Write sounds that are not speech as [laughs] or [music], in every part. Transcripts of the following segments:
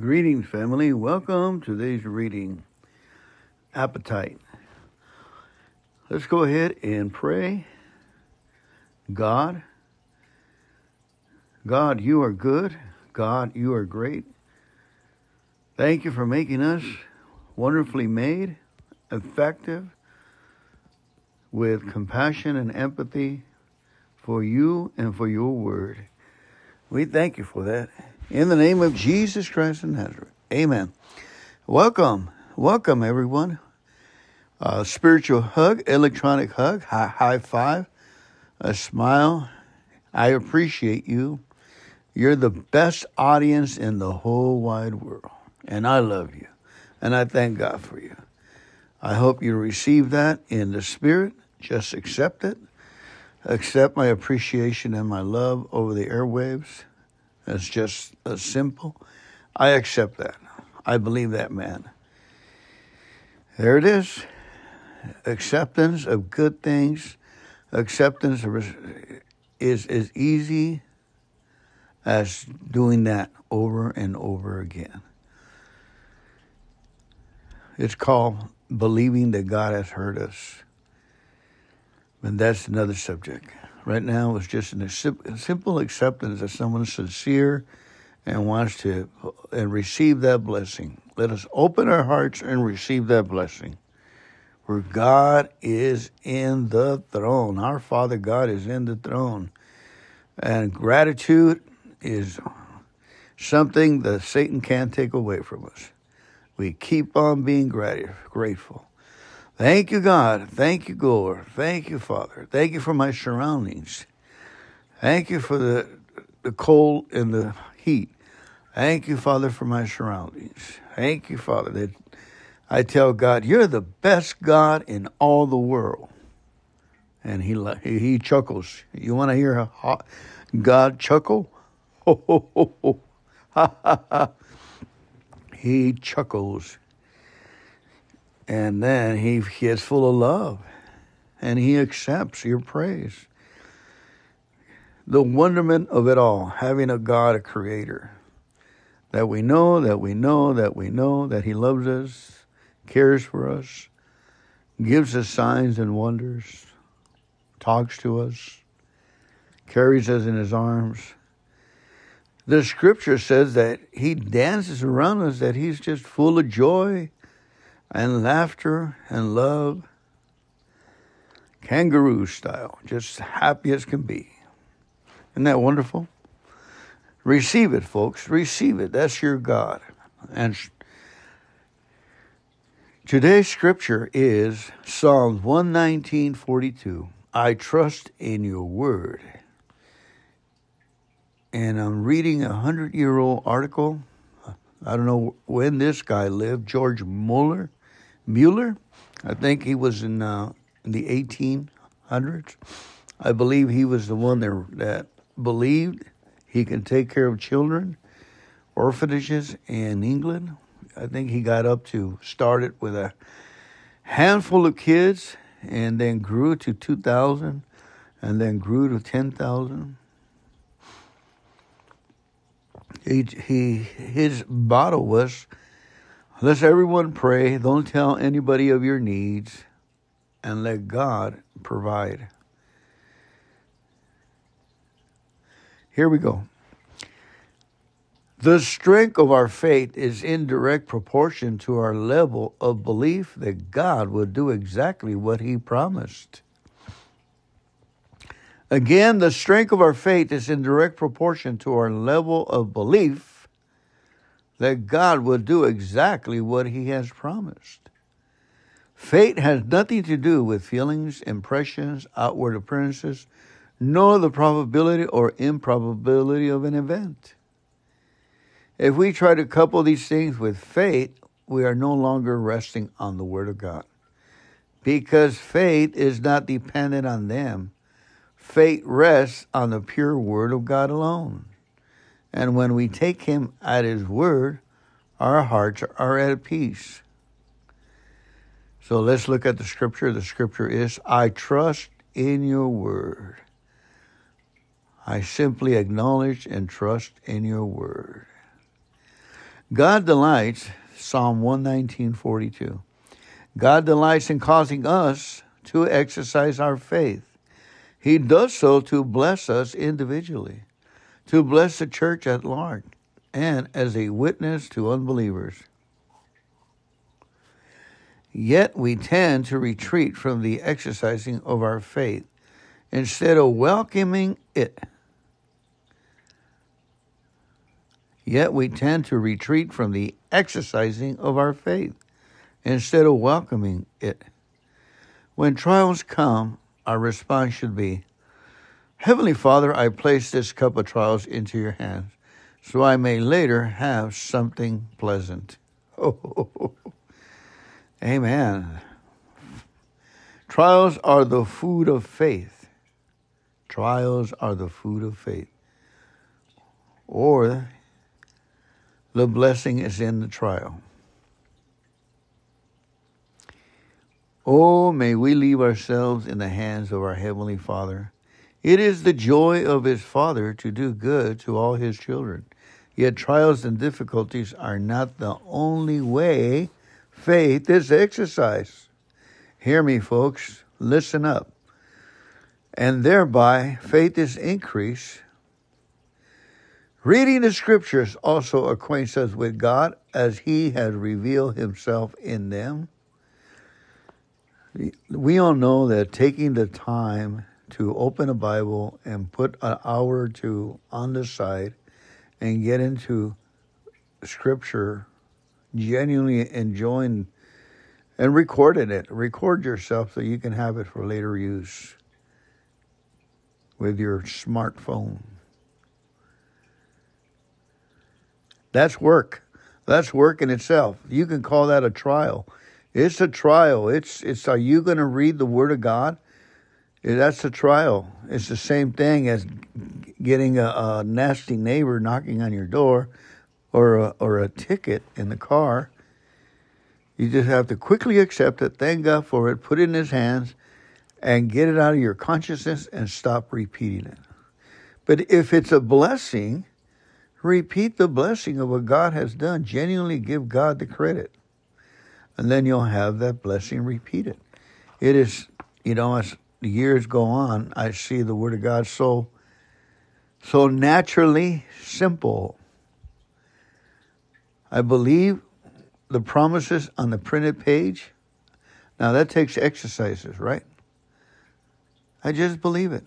Greetings, family. Welcome to today's reading. Appetite. Let's go ahead and pray. God, God, you are good. God, you are great. Thank you for making us wonderfully made, effective, with compassion and empathy for you and for your word. We thank you for that. In the name of Jesus Christ of Nazareth. Amen. Welcome. Welcome, everyone. A spiritual hug, electronic hug, high, high five, a smile. I appreciate you. You're the best audience in the whole wide world. And I love you. And I thank God for you. I hope you receive that in the spirit. Just accept it. Accept my appreciation and my love over the airwaves. It's just a simple. I accept that. I believe that man. There it is. Acceptance of good things. Acceptance is as easy as doing that over and over again. It's called believing that God has heard us. And that's another subject right now is just a simple acceptance that someone's sincere and wants to and receive that blessing. Let us open our hearts and receive that blessing. For God is in the throne. Our Father God is in the throne. And gratitude is something that Satan can't take away from us. We keep on being grateful. Thank you, God. Thank you, Lord. Thank you, Father. Thank you for my surroundings. Thank you for the, the cold and the heat. Thank you, Father, for my surroundings. Thank you, Father, that I tell God, you're the best God in all the world. And he he chuckles. You want to hear God chuckle? Ho, ho, ho, ho. Ha, ha, ha. He chuckles and then he, is full of love and he accepts your praise. The wonderment of it all, having a God, a creator, that we know, that we know, that we know that he loves us, cares for us, gives us signs and wonders, talks to us, carries us in his arms. The scripture says that he dances around us, that he's just full of joy and laughter and love, kangaroo style, just happy as can be. Isn't that wonderful? Receive it, folks. Receive it. That's your God. And today's scripture is Psalms 119:42. I trust in your word. And I'm reading a hundred year old article. I don't know when this guy lived, George Muller. Muller. I think he was in, uh, in the 1800s. I believe he was the one that, that believed he can take care of children, orphanages in England. I think he got up to start it with a handful of kids and then grew to 2,000 and then grew to 10,000. He, he, his motto was let us everyone pray. Don't tell anybody of your needs and let God provide. Here we go. The strength of our faith is in direct proportion to our level of belief that God will do exactly what He promised. Again, the strength of our faith is in direct proportion to our level of belief that God will do exactly what He has promised. Fate has nothing to do with feelings, impressions, outward appearances, nor the probability or improbability of an event. If we try to couple these things with fate, we are no longer resting on the Word of God. Because faith is not dependent on them, faith rests on the pure Word of God alone. And when we take him at his word, our hearts are at peace. So let's look at the scripture. The scripture is I trust in your word. I simply acknowledge and trust in your word. God delights, Psalm 119:42. God delights in causing us to exercise our faith. He does so to bless us individually, to bless the church at large, and as a witness to unbelievers. Yet we tend to retreat from the exercising of our faith instead of welcoming it. Yet we tend to retreat from the exercising of our faith instead of welcoming it. When trials come, our response should be Heavenly Father, I place this cup of trials into your hands so I may later have something pleasant. Oh, [laughs] amen. Trials are the food of faith. Trials are the food of faith. Or the blessing is in the trial. Oh, may we leave ourselves in the hands of our Heavenly Father. It is the joy of His Father to do good to all His children. Yet trials and difficulties are not the only way faith is exercised. Hear me, folks. Listen up. And thereby faith is increased. Reading the scriptures also acquaints us with God as He has revealed Himself in them. We all know that taking the time to open a Bible and put an hour or two on the side and get into Scripture, genuinely enjoying and recording it. Record yourself so you can have it for later use with your smartphone. That's work. That's work in itself. You can call that a trial. It's a trial. It's it's are you going to read the word of God? That's a trial. It's the same thing as getting a, a nasty neighbor knocking on your door or a, or a ticket in the car. You just have to quickly accept it, thank God for it, put it in his hands and get it out of your consciousness and stop repeating it. But if it's a blessing, repeat the blessing of what God has done. Genuinely give God the credit and then you'll have that blessing repeated. It is, you know, as the years go on, I see the Word of God so, so naturally simple. I believe the promises on the printed page. Now that takes exercises, right? I just believe it.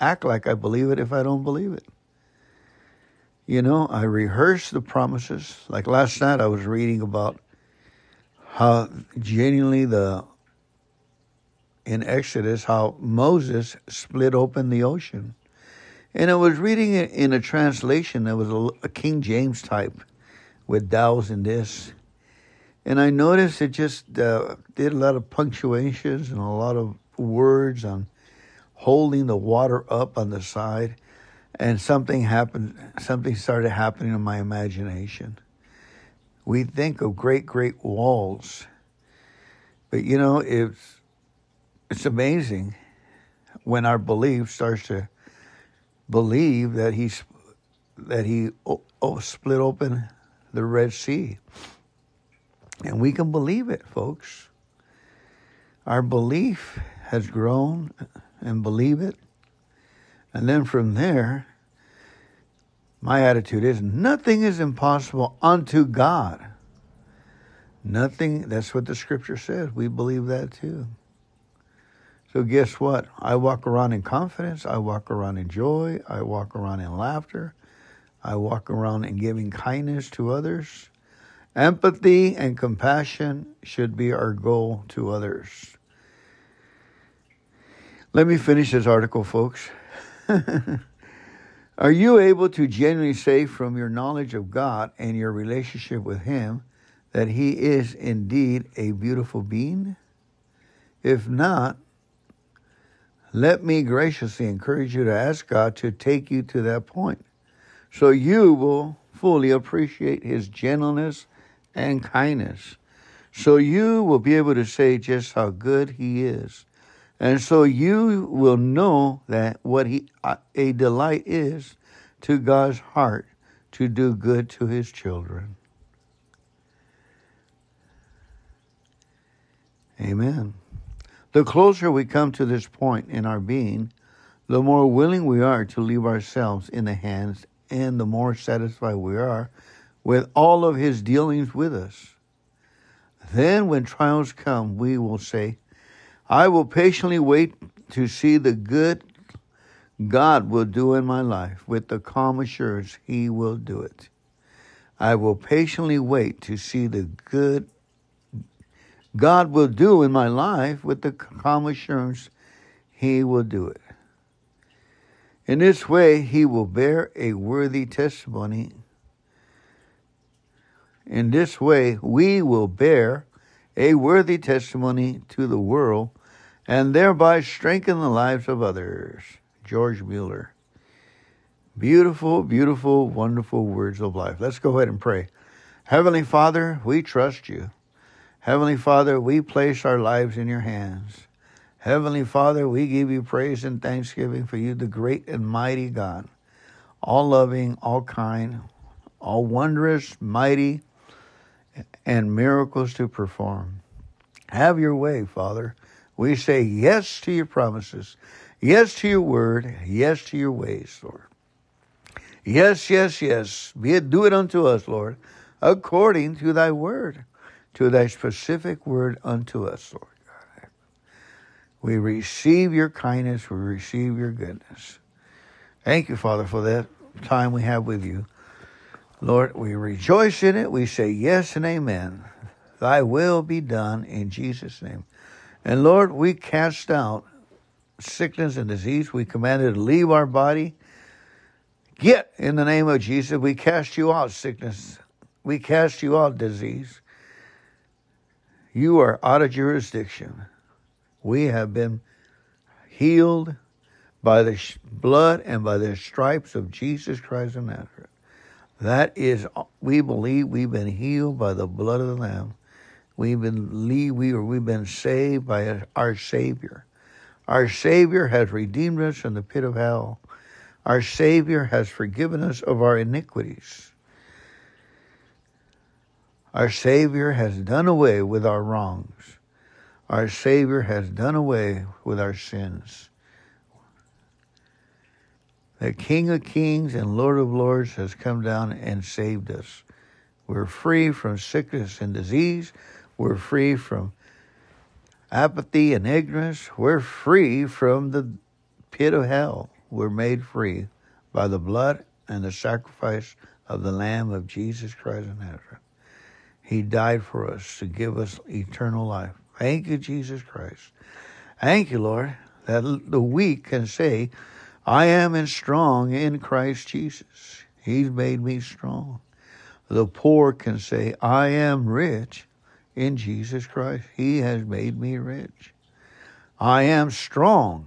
Act like I believe it if I don't believe it. You know, I rehearse the promises. Like last night, I was reading about how genuinely the in Exodus how Moses split open the ocean. And I was reading it in a translation that was a, King James type with thous and this. And I noticed it just uh, did a lot of punctuations and a lot of words on holding the water up on the side. And something happened, something started happening in my imagination we think of great, great walls. But you know, it's it's amazing when our belief starts to believe that he's that he oh, oh, split open the Red Sea. And we can believe it, folks. Our belief has grown and believe it. And then from there, my attitude is nothing is impossible unto God. Nothing, that's what the scripture says. We believe that too. So, guess what? I walk around in confidence. I walk around in joy. I walk around in laughter. I walk around in giving kindness to others. Empathy and compassion should be our goal to others. Let me finish this article, folks. [laughs] Are you able to genuinely say from your knowledge of God and your relationship with Him that He is indeed a beautiful being? If not, let me graciously encourage you to ask God to take you to that point so you will fully appreciate His gentleness and kindness. So you will be able to say just how good He is. And so you will know that what he, uh, a delight is to God's heart to do good to his children. Amen. The closer we come to this point in our being, the more willing we are to leave ourselves in the hands and the more satisfied we are with all of his dealings with us. Then, when trials come, we will say, I will patiently wait to see the good God will do in my life with the calm assurance He will do it. I will patiently wait to see the good God will do in my life with the calm assurance He will do it. In this way, He will bear a worthy testimony. In this way, we will bear a worthy testimony to the world and thereby strengthen the lives of others. George Muller. Beautiful, beautiful, wonderful words of life. Let's go ahead and pray. Heavenly Father, we trust you. Heavenly Father, we place our lives in your hands. Heavenly Father, we give you praise and thanksgiving for you, the great and mighty God, all loving, all kind, all wondrous, mighty, and miracles to perform. Have your way, Father. We say yes to your promises, yes to your word, yes to your ways, Lord. Yes, yes, yes. Be it do it unto us, Lord, according to thy word, to thy specific word unto us, Lord God. We receive your kindness, we receive your goodness. Thank you, Father, for that time we have with you. Lord, we rejoice in it. We say yes and amen. Thy will be done in Jesus' name. And Lord, we cast out sickness and disease. We command it to leave our body. Get in the name of Jesus. We cast you out, sickness. We cast you out, disease. You are out of jurisdiction. We have been healed by the blood and by the stripes of Jesus Christ of Nazareth. That is, we believe we've been healed by the blood of the Lamb. We or we've been saved by our Savior. Our Savior has redeemed us from the pit of hell. Our Savior has forgiven us of our iniquities. Our Savior has done away with our wrongs. Our Savior has done away with our sins the King of Kings and Lord of Lords has come down and saved us. We're free from sickness and disease. We're free from apathy and ignorance. We're free from the pit of hell. We're made free by the blood and the sacrifice of the Lamb of Jesus Christ of Nazareth. He died for us to give us eternal life. Thank you, Jesus Christ. Thank you, Lord, that the weak can say, I am in strong in Christ Jesus. He's made me strong. The poor can say, I am rich in Jesus Christ. He has made me rich. I am strong.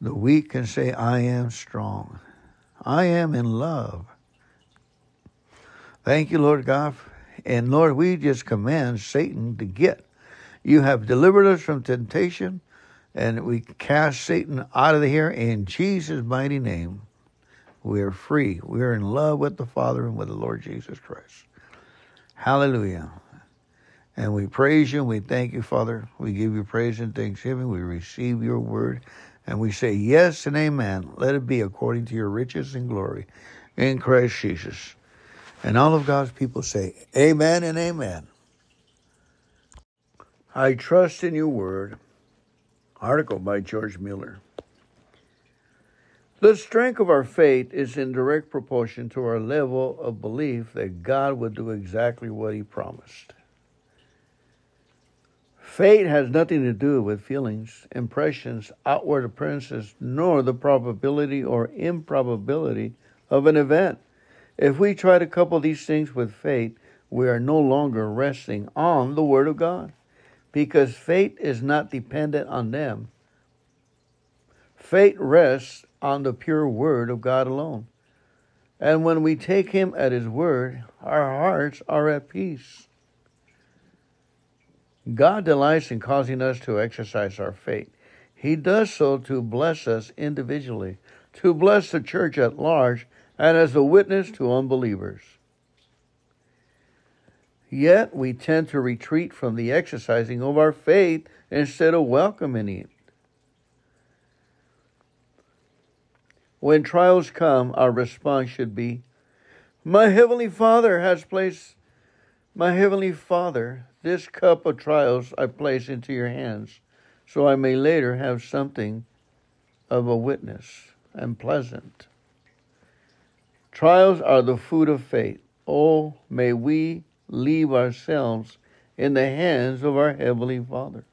The weak can say, I am strong. I am in love. Thank you, Lord God. And Lord, we just command Satan to get. You have delivered us from temptation and we cast Satan out of the here in Jesus' mighty name. We are free. We are in love with the Father and with the Lord Jesus Christ. Hallelujah. And we praise you and we thank you, Father. We give you praise and thanksgiving. We receive your word and we say yes and amen. Let it be according to your riches and glory in Christ Jesus. And all of God's people say, Amen and amen. I trust in your word article by George Muller. The strength of our faith is in direct proportion to our level of belief that God will do exactly what He promised. Fate has nothing to do with feelings, impressions, outward appearances, nor the probability or improbability of an event. If we try to couple these things with faith, we are no longer resting on the Word of God because faith is not dependent on them. Faith rests on the pure word of God alone. And when we take him at his word, our hearts are at peace. God delights in causing us to exercise our faith. He does so to bless us individually, to bless the church at large, and as a witness to unbelievers. Yet we tend to retreat from the exercising of our faith instead of welcoming it. When trials come, our response should be, My Heavenly Father has placed, my Heavenly Father, this cup of trials I place into your hands, so I may later have something of a witness and pleasant. Trials are the food of faith. Oh, may we leave ourselves in the hands of our Heavenly Father.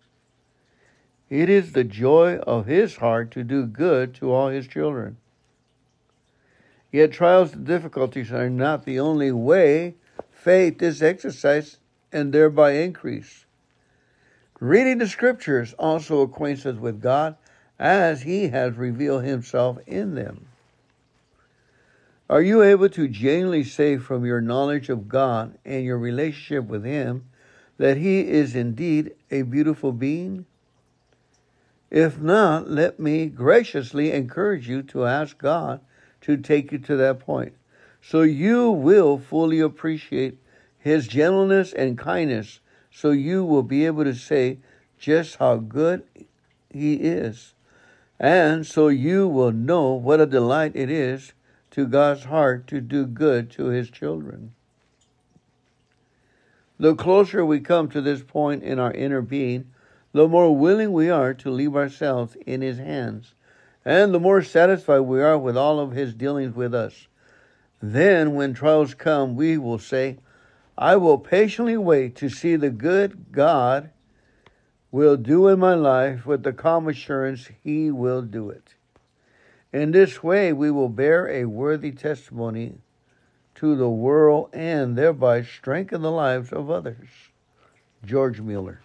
It is the joy of His heart to do good to all His children. Yet trials and difficulties are not the only way faith is exercised and thereby increased. Reading the scriptures also acquaints us with God as He has revealed Himself in them. Are you able to genuinely say from your knowledge of God and your relationship with Him that He is indeed a beautiful being? If not, let me graciously encourage you to ask God to take you to that point so you will fully appreciate His gentleness and kindness, so you will be able to say just how good He is. And so you will know what a delight it is to God's heart to do good to his children. The closer we come to this point in our inner being, the more willing we are to leave ourselves in his hands, and the more satisfied we are with all of his dealings with us. Then, when trials come, we will say, I will patiently wait to see the good God will do in my life with the calm assurance he will do it. In this way, we will bear a worthy testimony to the world and thereby strengthen the lives of others. George Muller.